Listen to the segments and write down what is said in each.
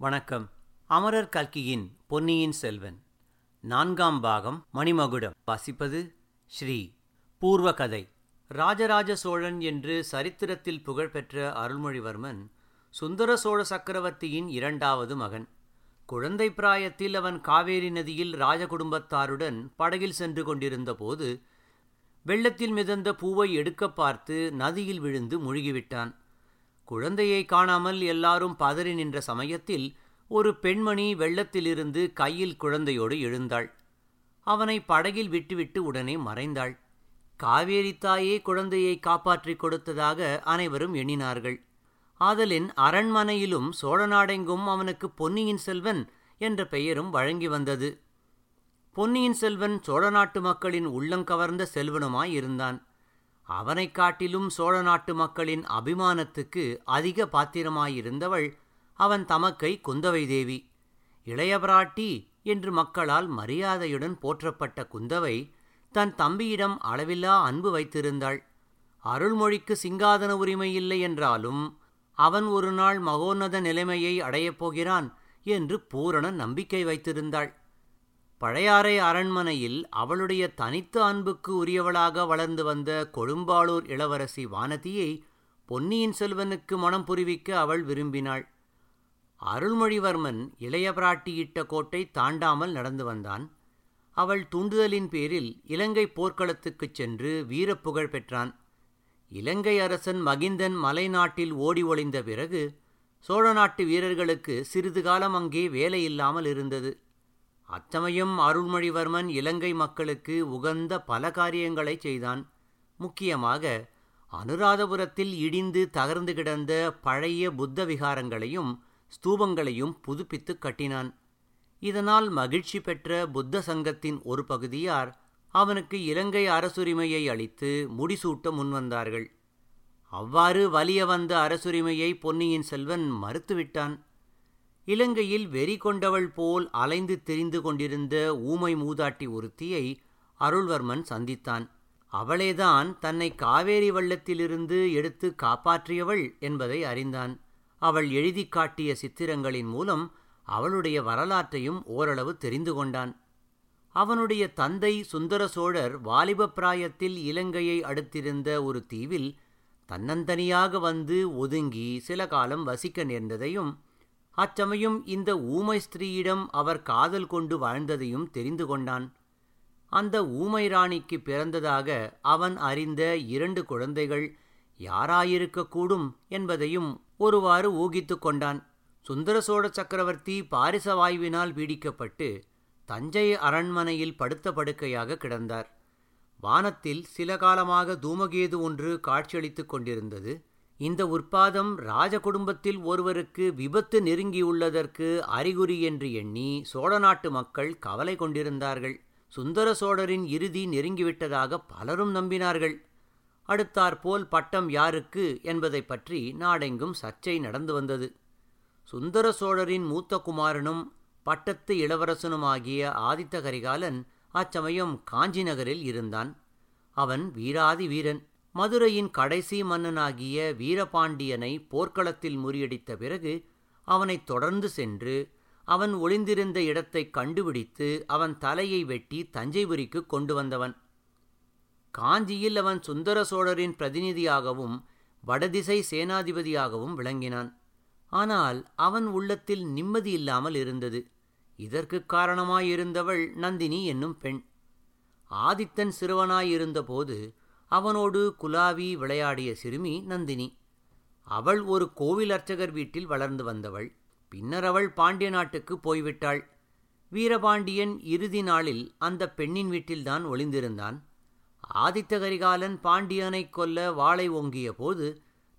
வணக்கம். அமரர் கல்கியின் பொன்னியின் செல்வன். நான்காம் பாகம் மணிமகுடம். வாசிப்பது ஸ்ரீ பூர்வ கதை ராஜராஜ சோழன் என்று சரித்திரத்தில் புகழ்பெற்ற அருள்மொழிவர்மன் சுந்தர சோழ சக்கரவர்த்தியின் இரண்டாவது மகன். குழந்தை பிராயத்தில் அவன் காவேரி நதியில் ராஜகுடும்பத்தாருடன் படகில் சென்று கொண்டிருந்த போது வெள்ளத்தில் மிதந்த பூவை எடுக்கப் பார்த்து நதியில் விழுந்து முழுகிவிட்டான். குழந்தையை காணாமல் எல்லாரும் பதறி நின்ற சமயத்தில் ஒரு பெண்மணி வெள்ளத்திலிருந்து கையில் குழந்தையோடு எழுந்தாள். அவனை படகில் விட்டுவிட்டு உடனே மறைந்தாள். காவேரி தாயே குழந்தையை காப்பாற்றிக் கொடுத்ததாக அனைவரும் எண்ணினார்கள். ஆதலின் அரண்மனையிலும் சோழநாடெங்கும் அவனுக்கு பொன்னியின் செல்வன் என்ற பெயரும் வழங்கி வந்தது. பொன்னியின் செல்வன் சோழநாட்டு மக்களின் உள்ளங்கவர்ந்த செல்வனுமாயிருந்தான் அவனைக் காட்டிலும் சோழ நாட்டு மக்களின் அபிமானத்துக்கு அதிக பாத்திரமாயிருந்தவள் அவன் தமக்கை குந்தவை தேவி இளையபிராட்டி என்று மக்களால் மரியாதையுடன் போற்றப்பட்ட குந்தவை தன் தம்பியிடம் அளவில்லா அன்பு வைத்திருந்தாள். அருள்மொழிக்கு சிங்காதன உரிமை இல்லை என்றாலும் அவன் ஒரு நாள் மகோன்னத நிலைமையை அடையப் போகிறான் என்று பூரண நம்பிக்கை வைத்திருந்தாள். பழையாறை அரண்மனையில் அவளுடைய தனித்த அன்புக்கு உரியவளாக வளர்ந்து வந்த கொழும்பாளூர் இளவரசி வானதியை பொன்னியின் செல்வனுக்கு மனம் புரிவிக்க அவள் விரும்பினாள். அருள்மொழிவர்மன் இளைய பிராட்டியிட்ட கோட்டை தாண்டாமல் நடந்து வந்தான். அவள் தூண்டுதலின் பேரில் இலங்கை போர்க்களத்துக்குச் சென்று வீரப்புகழ் பெற்றான். இலங்கை அரசன் மகிந்தன் மலைநாட்டில் ஓடி ஒளிந்த பிறகு சோழ நாட்டு வீரர்களுக்கு சிறிது காலம் அங்கே வேலையில்லாமல் இருந்தது. அச்சமயம் அருள்மொழிவர்மன் இலங்கை மக்களுக்கு உகந்த பல காரியங்களை செய்தான். முக்கியமாக அனுராதபுரத்தில் இடிந்து தகர்ந்து கிடந்த பழைய புத்த விகாரங்களையும் ஸ்தூபங்களையும் புதுப்பித்து கட்டினான். இதனால் மகிழ்ச்சி பெற்ற புத்த சங்கத்தின் ஒரு பகுதியார் அவனுக்கு இலங்கை அரசுரிமையை அளித்து முடிசூட்ட முன்வந்தார்கள். அவ்வாறு வலிய வந்த அரசுரிமையை பொன்னியின் செல்வன் மறுத்துவிட்டான். இலங்கையில் வெறி கொண்டவள் போல் அலைந்து திரிந்து கொண்டிருந்த ஊமை மூதாட்டி ஒருத்தியை அருள்வர்மன் சந்தித்தான். அவளேதான் தன்னை காவேரி வள்ளத்திலிருந்து எடுத்து காப்பாற்றியவள் என்பதை அறிந்தான். அவள் எழுதி காட்டிய சித்திரங்களின் மூலம் அவளுடைய வரலாற்றையும் ஓரளவு தெரிந்து கொண்டான். அவனுடைய தந்தை சுந்தர சோழர் வாலிப பிராயத்தில் இலங்கையை அடுத்திருந்த ஒரு தீவில் தன்னந்தனியாக வந்து ஒதுங்கி சில காலம் வசிக்க நேர்ந்ததையும் அச்சமயம் இந்த ஊமை ஸ்திரீயிடம் அவர் காதல் கொண்டு வாழ்ந்ததையும் தெரிந்து கொண்டான். அந்த ஊமை ராணிக்கு பிறந்ததாக அவன் அறிந்த இரண்டு குழந்தைகள் யாராயிருக்கக்கூடும் என்பதையும் ஒருவாறு ஊகித்து கொண்டான். சுந்தர சோழ சக்கரவர்த்தி பாரிச வாயுவினால் பீடிக்கப்பட்டு தஞ்சை அரண்மனையில் படுத்த படுக்கையாக கிடந்தார். வானத்தில் சில காலமாக தூமகேது ஒன்று காட்சியளித்துக் கொண்டிருந்தது. இந்த உற்பாதம் ராஜ குடும்பத்தில் ஒருவருக்கு விபத்து நெருங்கியுள்ளதற்கு அறிகுறி என்று எண்ணி சோழ நாட்டு மக்கள் கவலை கொண்டிருந்தார்கள். சுந்தர சோழரின் இறுதி நெருங்கிவிட்டதாக பலரும் நம்பினார்கள். அடுத்தாற்போல் பட்டம் யாருக்கு என்பதை பற்றி நாடெங்கும் சர்ச்சை நடந்து வந்தது. சுந்தர சோழரின் மூத்த குமாரனும் பட்டத்து இளவரசனுமாகிய ஆதித்த கரிகாலன் அச்சமயம் காஞ்சி நகரில் இருந்தான். அவன் வீராதி வீரன். மதுரையின் கடைசி மன்னனாகிய வீரபாண்டியனை போர்க்களத்தில் முறியடித்த பிறகு அவனை தொடர்ந்து சென்று அவன் ஒளிந்திருந்த இடத்தை கண்டுபிடித்து அவன் தலையை வெட்டி தஞ்சைபுரிக்கு கொண்டு வந்தவன். காஞ்சியில் அவன் சுந்தர சோழரின் பிரதிநிதியாகவும் வடதிசை சேனாதிபதியாகவும் விளங்கினான். ஆனால் அவன் உள்ளத்தில் நிம்மதி இல்லாமல் இருந்தது. இதற்கு காரணமாயிருந்தவள் நந்தினி என்னும் பெண். ஆதித்தன் சிறுவனாயிருந்தபோது அவனோடு குலாவி விளையாடிய சிறுமி நந்தினி. அவள் ஒரு கோவில் அர்ச்சகர் வீட்டில் வளர்ந்து வந்தவள். பின்னர் அவள் பாண்டிய நாட்டுக்கு போய்விட்டாள். வீரபாண்டியன் இறுதி நாளில் அந்த பெண்ணின் வீட்டில்தான் ஒளிந்திருந்தான். ஆதித்த கரிகாலன் பாண்டியனை கொல்ல வாளை ஓங்கிய போது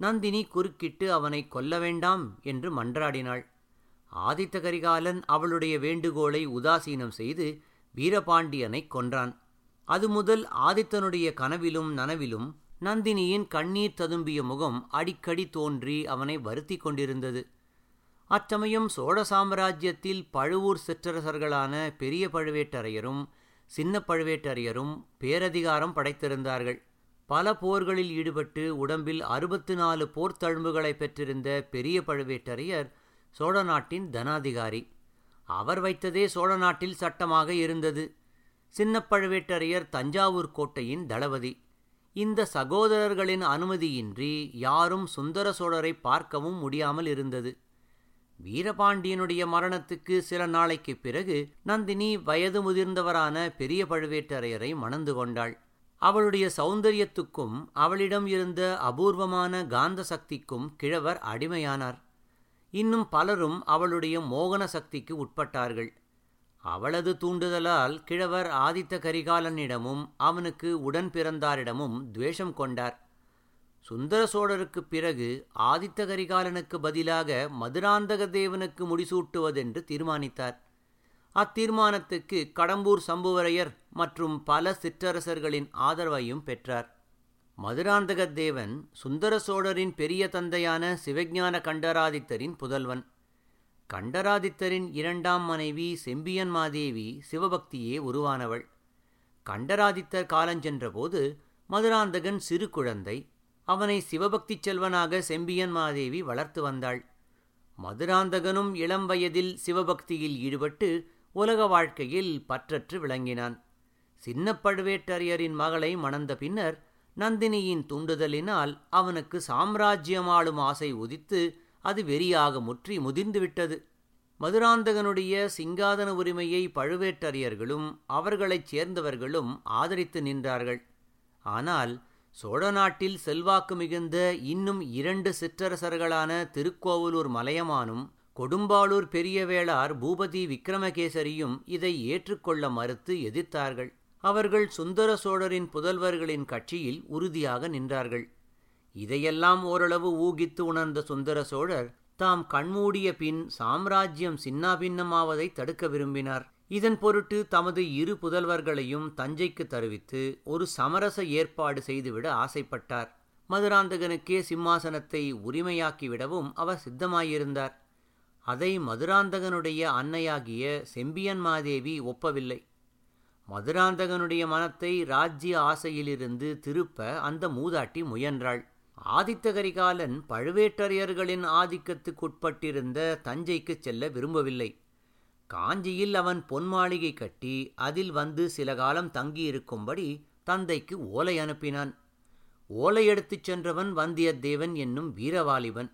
நந்தினி குறுக்கிட்டு அவனை கொல்ல வேண்டாம் என்று மன்றாடினாள். ஆதித்த கரிகாலன் அவளுடைய வேண்டுகோளை உதாசீனம் செய்து வீரபாண்டியனை கொன்றான். அது முதல் ஆதித்தனுடைய கனவிலும் நனவிலும் நந்தினியின் கண்ணீர் ததும்பிய முகம் அடிக்கடி தோன்றி அவனை வருத்தி கொண்டிருந்தது. அச்சமயம் சோழ சாம்ராஜ்யத்தில் பழுவூர் சிற்றரசர்களான பெரிய பழுவேட்டரையரும் சின்ன பழுவேட்டரையரும் பேரதிகாரம் படைத்திருந்தார்கள். பல போர்களில் ஈடுபட்டு உடம்பில் அறுபத்து நாலு போர்த்தழும்புகளை பெற்றிருந்த பெரிய பழுவேட்டரையர் சோழ நாட்டின் தனாதிகாரி. அவர் வைத்ததே சோழ நாட்டில் சட்டமாக இருந்தது. சின்ன பழுவேட்டரையர் தஞ்சாவூர் கோட்டையின் தளபதி. இந்த சகோதரர்களின் அனுமதியின்றி யாரும் சுந்தர சோழரை பார்க்கவும் முடியாமல் இருந்தது. வீரபாண்டியனுடைய மரணத்துக்கு சில நாளைக்கு பிறகு நந்தினி வயது முதிர்ந்தவரான பெரிய பழுவேட்டரையரை மணந்து கொண்டாள். அவளுடைய சௌந்தரியத்துக்கும் அவளிடம் இருந்த அபூர்வமான காந்த சக்திக்கும் கிழவர் அடிமையானார். இன்னும் பலரும் அவளுடைய மோகன சக்திக்கு உட்பட்டார்கள். அவளது தூண்டுதலால் கிழவர் ஆதித்த கரிகாலனிடமும் அவனுக்கு உடன் பிறந்தாரிடமும் துவேஷம் கொண்டார். சுந்தர சோழருக்குப் பிறகு ஆதித்த கரிகாலனுக்கு பதிலாக மதுராந்தக தேவனுக்கு முடிசூட்டுவதென்று தீர்மானித்தார். அத்தீர்மானத்துக்கு கடம்பூர் சம்புவரையர் மற்றும் பல சிற்றரசர்களின் ஆதரவையும் பெற்றார். மதுராந்தக தேவன் சுந்தர சோழரின் பெரிய தந்தையான சிவஞான கண்டராதித்தரின் புதல்வன். கண்டராதித்தரின் இரண்டாம் மனைவி செம்பியன் மாதேவி சிவபக்தியே உருவானவள். கண்டராதித்தர் காலஞ்சென்றபோது மதுராந்தகன் சிறு குழந்தை அவனை சிவபக்தி செல்வனாக செம்பியன் மாதேவி வளர்த்து வந்தாள். மதுராந்தகனும் இளம் வயதில் சிவபக்தியில் ஈடுபட்டு உலக வாழ்க்கையில் பற்றற்று விளங்கினான். சின்ன பழுவேட்டரையரின் மகளை மணந்த பின்னர் நந்தினியின் தூண்டுதலினால் அவனுக்கு சாம்ராஜ்யமாளும் ஆசை உதித்து அது வெறியாக முற்றி முதிர்ந்துவிட்டது. மதுராந்தகனுடைய சிங்காதன உரிமையை பழுவேட்டரையர்களும் அவர்களைச் சேர்ந்தவர்களும் ஆதரித்து நின்றார்கள். ஆனால் சோழ நாட்டில் செல்வாக்கு மிகுந்த இன்னும் இரண்டு சிற்றரசர்களான திருக்கோவலூர் மலையமானும் கொடும்பாளூர் பெரியவேளார் பூபதி விக்ரமகேசரியும் இதை ஏற்றுக்கொள்ள மறுத்து எதிர்த்தார்கள். அவர்கள் சுந்தர சோழரின் புதல்வர்களின் கட்சியில் உறுதியாக நின்றார்கள். இதையெல்லாம் ஓரளவு ஊகித்து உணர்ந்த சுந்தர சோழர் தாம் கண்மூடிய பின் சாம்ராஜ்யம் சின்னாபின்னமாவதை தடுக்க விரும்பினார். இதன் பொருட்டு தமது இரு புதல்வர்களையும் தஞ்சைக்கு தருவித்து ஒரு சமரச ஏற்பாடு செய்துவிட ஆசைப்பட்டார். மதுராந்தகனுக்கே சிம்மாசனத்தை உரிமையாக்கிவிடவும் அவர் சித்தமாயிருந்தார். அதை மதுராந்தகனுடைய அன்னையாகிய செம்பியன் மாதேவி ஒப்பவில்லை. மதுராந்தகனுடைய மனத்தை ராஜ்ய ஆசையிலிருந்து திருப்ப அந்த மூதாட்டி முயன்றாள். ஆதித்த கரிகாலன் பழுவேட்டரையர்களின் ஆதிக்கத்துக்குட்பட்டிருந்த தஞ்சைக்கு செல்ல விரும்பவில்லை. காஞ்சியில் அவன் பொன் மாளிகை கட்டி அதில் வந்து சில காலம் தங்கியிருக்கும்படி தந்தைக்கு ஓலை அனுப்பினான். ஓலை எடுத்துச் சென்றவன் வந்தியத்தேவன் என்னும் வீரவாலிவன்.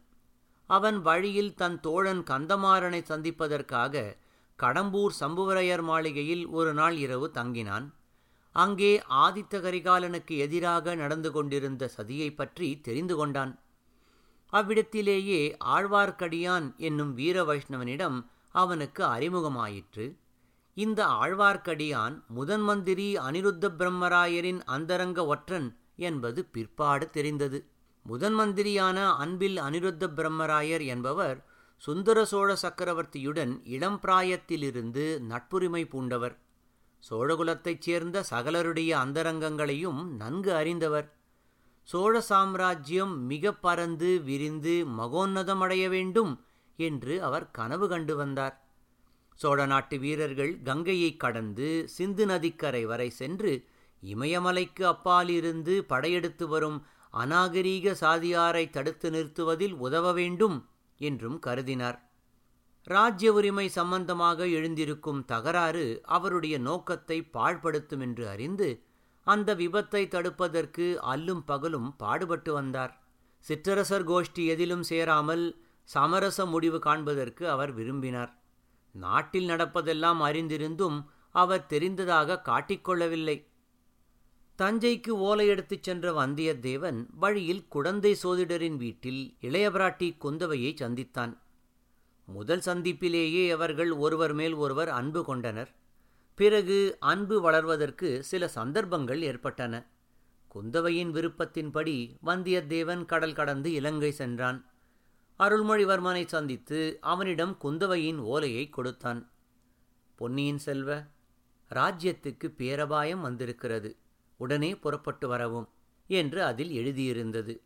அவன் வழியில் தன் தோழன் கந்தமாறனை சந்திப்பதற்காக கடம்பூர் சம்புவரையர் மாளிகையில் ஒரு நாள் இரவு தங்கினான். அங்கே ஆதித்த கரிகாலனுக்கு எதிராக நடந்து கொண்டிருந்த சதியை பற்றி தெரிந்து கொண்டான். அவ்விடத்திலேயே ஆழ்வார்க்கடியான் என்னும் வீர வைஷ்ணவனிடம் அவனுக்கு அறிமுகமாயிற்று. இந்த ஆழ்வார்க்கடியான் முதன் மந்திரி அனிருத்த பிரம்மராயரின் அந்தரங்க ஒற்றன் என்பது பிற்பாடு தெரிந்தது. முதன் மந்திரியான அன்பில் அனிருத்த பிரம்மராயர் என்பவர் சுந்தர சோழ சக்கரவர்த்தியுடன் இளம் பிராயத்திலிருந்து நட்புரிமை பூண்டவர். சோழகுலத்தைச் சேர்ந்த சகலருடைய அந்தரங்கங்களையும் நன்கு அறிந்தவர். சோழ சாம்ராஜ்யம் மிக பறந்து விரிந்து மகோன்னதமடைய வேண்டும் என்று அவர் கனவு கண்டு வந்தார். சோழ நாட்டு வீரர்கள் கங்கையை கடந்து சிந்து நதிக்கரை வரை சென்று இமயமலைக்கு அப்பாலிருந்து படையெடுத்து வரும் அநாகரீக சாதியாரை தடுத்து நிறுத்துவதில் உதவ வேண்டும் என்றும் கருதினார். ராஜ்ய உரிமை சம்பந்தமாக எழுந்திருக்கும் தகராறு அவருடைய நோக்கத்தை பாழ்படுத்தும் என்று அறிந்து அந்த விபத்தை தடுப்பதற்கு அல்லும் பகலும் பாடுபட்டு வந்தார். சிற்றரசர் கோஷ்டி எதிலும் சேராமல் சமரச முடிவு காண்பதற்கு அவர் விரும்பினார். நாட்டில் நடப்பதெல்லாம் அறிந்திருந்தும் அவர் தெரிந்ததாக காட்டிக்கொள்ளவில்லை. தஞ்சைக்கு ஓலை எடுத்துச் சென்ற வந்தியத்தேவன் வழியில் குடந்தை சோதிடரின் வீட்டில் இளையபிராட்டி குந்தவையை சந்தித்தான். முதல் சந்திப்பிலேயே அவர்கள் ஒருவர் மேல் ஒருவர் அன்பு கொண்டனர். பிறகு அன்பு வளர்வதற்கு சில சந்தர்ப்பங்கள் ஏற்பட்டன. குந்தவையின் விருப்பத்தின்படி வந்தியத்தேவன் கடல் கடந்து இலங்கை சென்றான். அருள்மொழிவர்மனை சந்தித்து அவனிடம் குந்தவையின் ஓலையை கொடுத்தான். பொன்னியின் செல்வ ராஜ்யத்துக்கு பேரபாயம் வந்திருக்கிறது. உடனே புறப்பட்டு வரவும் என்று அதில் எழுதியிருந்தது.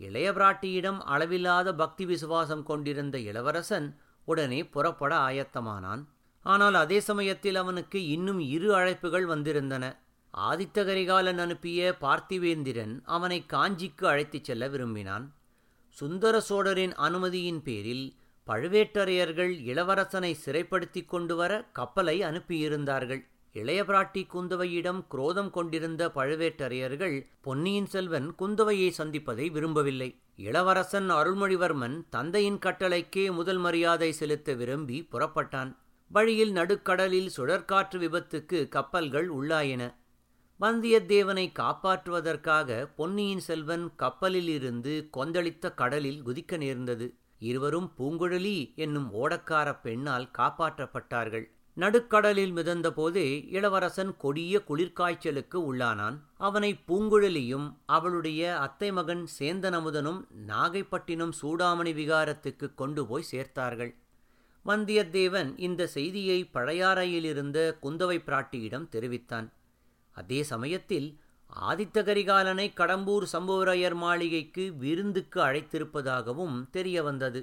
இளையபிராட்டியிடம் அளவில்லாத பக்தி விசுவாசம் கொண்டிருந்த இளவரசன் உடனே புறப்பட ஆயத்தமானான். ஆனால் அதே சமயத்தில் அவனுக்கு இன்னும் இரு அழைப்புகள் வந்திருந்தன. ஆதித்த கரிகாலன் அனுப்பிய பார்த்திவேந்திரன் அவனை காஞ்சிக்கு அழைத்துச் செல்ல விரும்பினான். சுந்தர சோழரின் அனுமதியின் பேரில் பழுவேட்டரையர்கள் இளவரசனை சிறைப்படுத்திக் கொண்டு வர கப்பலை அனுப்பியிருந்தார்கள். இளையபிராட்டி குந்தவையிடம் குரோதம் கொண்டிருந்த பழுவேட்டரையர்கள் பொன்னியின் செல்வன் குந்தவையை சந்திப்பதை விரும்பவில்லை. இளவரசன் அருள்மொழிவர்மன் தந்தையின் கட்டளைக்கே முதல் மரியாதை செலுத்த விரும்பி புறப்பட்டான். வழியில் நடுக்கடலில் சுழற்காற்று விபத்துக்கு கப்பல்கள் உள்ளாயின. வந்தியத்தேவனை காப்பாற்றுவதற்காக பொன்னியின் செல்வன் கப்பலில் இருந்து கொந்தளித்த கடலில் குதிக்க நேர்ந்தது. இருவரும் பூங்குழலி என்னும் ஓடக்கார பெண்ணால் காப்பாற்றப்பட்டார்கள். நடுக்கடலில் மிதந்தபோது இளவரசன் கொடிய குளிர்காய்ச்சலுக்கு உள்ளானான். அவனை பூங்குழலியும் அவளுடைய அத்தை மகன் சேந்தனமுதனும் நாகைப்பட்டினம் சூடாமணி விகாரத்துக்கு கொண்டு போய் சேர்த்தார்கள். வந்தியத்தேவன் இந்த செய்தியை பழையாறையிலிருந்த குந்தவை பிராட்டியிடம் தெரிவித்தான். அதே சமயத்தில் ஆதித்த கரிகாலனை கடம்பூர் சம்புவரையர் மாளிகைக்கு விருந்துக்கு அழைத்திருப்பதாகவும் தெரிய வந்தது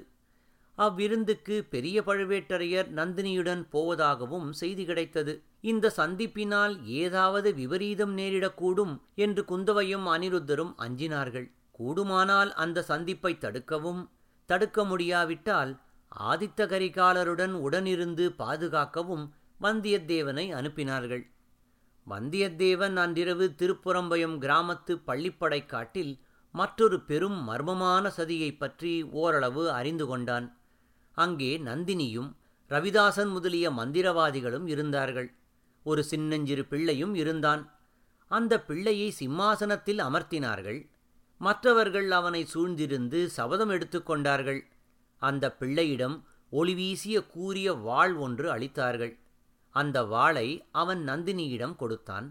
அவ்விருந்துக்கு பெரிய பழுவேட்டரையர் நந்தினியுடன் போவதாகவும் செய்தி கிடைத்தது. இந்த சந்திப்பினால் ஏதாவது விபரீதம் நேரிடக்கூடும் என்று குந்தவையும் அனிருத்தரும் அஞ்சினார்கள். கூடுமானால் அந்த சந்திப்பை தடுக்கவும் தடுக்க முடியாவிட்டால் ஆதித்த கரிகாலருடன் உடனிருந்து பாதுகாக்கவும் வந்தியத்தேவனை அனுப்பினார்கள். வந்தியத்தேவன் அன்றிரவு திருப்புறம்பயம் கிராமத்து பள்ளிப்படை காட்டில் மற்றொரு பெரும் மர்மமான சதியை பற்றி ஓரளவு அறிந்து கொண்டான். அங்கே நந்தினியும் ரவிதாசன் முதலிய மந்திரவாதிகளும் இருந்தார்கள். ஒரு சின்னஞ்சிறு பிள்ளையும் இருந்தான். அந்த பிள்ளையை சிம்மாசனத்தில் அமர்த்தினார்கள். மற்றவர்கள் அவனை சூழ்ந்திருந்து சபதம் எடுத்துக்கொண்டார்கள் அந்த பிள்ளையிடம் ஒளிவீசிய கூறிய வாள் ஒன்று அளித்தார்கள். அந்த வாளை அவன் நந்தினியிடம் கொடுத்தான்.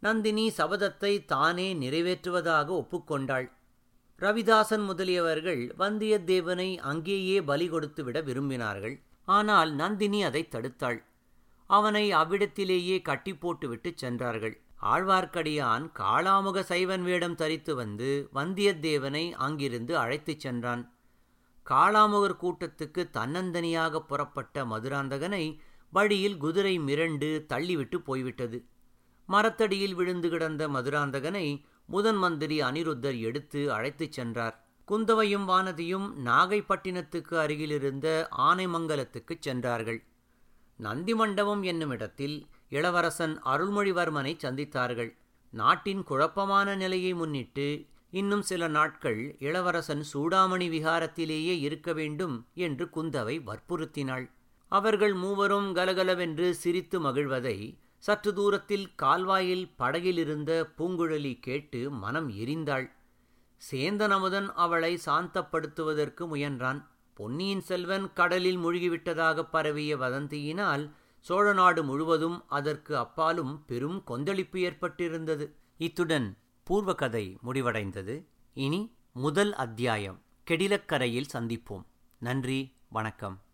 நந்தினி சபதத்தை தானே நிறைவேற்றுவதாக ஒப்புக்கொண்டாள். ரவிதாசன் முதலியவர்கள் வந்தியத்தேவனை அங்கேயே பலி கொடுத்துவிட விரும்பினார்கள். ஆனால் நந்தினி அதை தடுத்தாள். அவனை அவ்விடத்திலேயே கட்டி போட்டுவிட்டு சென்றார்கள். ஆழ்வார்க்கடியான் காளாமுக சைவன் வேடம் தரித்து வந்து வந்தியத்தேவனை அங்கிருந்து அழைத்துச் சென்றான். காளாமுகர் கூட்டத்துக்கு தன்னந்தனியாக புறப்பட்ட மதுராந்தகனை வழியில் குதிரை மிரண்டு தள்ளிவிட்டு போய்விட்டது. மரத்தடியில் விழுந்து கிடந்த மதுராந்தகனை முதன் மந்திரி அனிருத்தர் எடுத்து அழைத்துச் சென்றார். குந்தவையும் வானதியும் நாகைப்பட்டினத்துக்கு அருகிலிருந்த ஆனைமங்கலத்துக்குச் சென்றார்கள். நந்தி மண்டபம் என்னும் இடத்தில் இளவரசன் அருள்மொழிவர்மனை சந்தித்தார்கள். நாட்டின் குழப்பமான நிலையை முன்னிட்டு இன்னும் சில நாட்கள் இளவரசன் சூடாமணி விகாரத்திலேயே இருக்க வேண்டும் என்று குந்தவை வற்புறுத்தினாள். அவர்கள் மூவரும் கலகலவென்று சிரித்து மகிழ்வதை சற்று தூரத்தில் கால்வாயில் படகிலிருந்த பூங்குழலி கேட்டு மனம் எரிந்தாள். சேந்தனமுதன் அவளை சாந்தப்படுத்துவதற்கு முயன்றான். பொன்னியின் செல்வன் கடலில் மூழ்கிவிட்டதாக பரவிய வதந்தியினால் சோழ நாடு முழுவதும் அதற்கு அப்பாலும் பெரும் கொந்தளிப்பு ஏற்பட்டிருந்தது. இத்துடன் பூர்வகதை முடிவடைந்தது. இனி முதல் அத்தியாயம். கெடிலக்கரையில் சந்திப்போம். நன்றி வணக்கம்.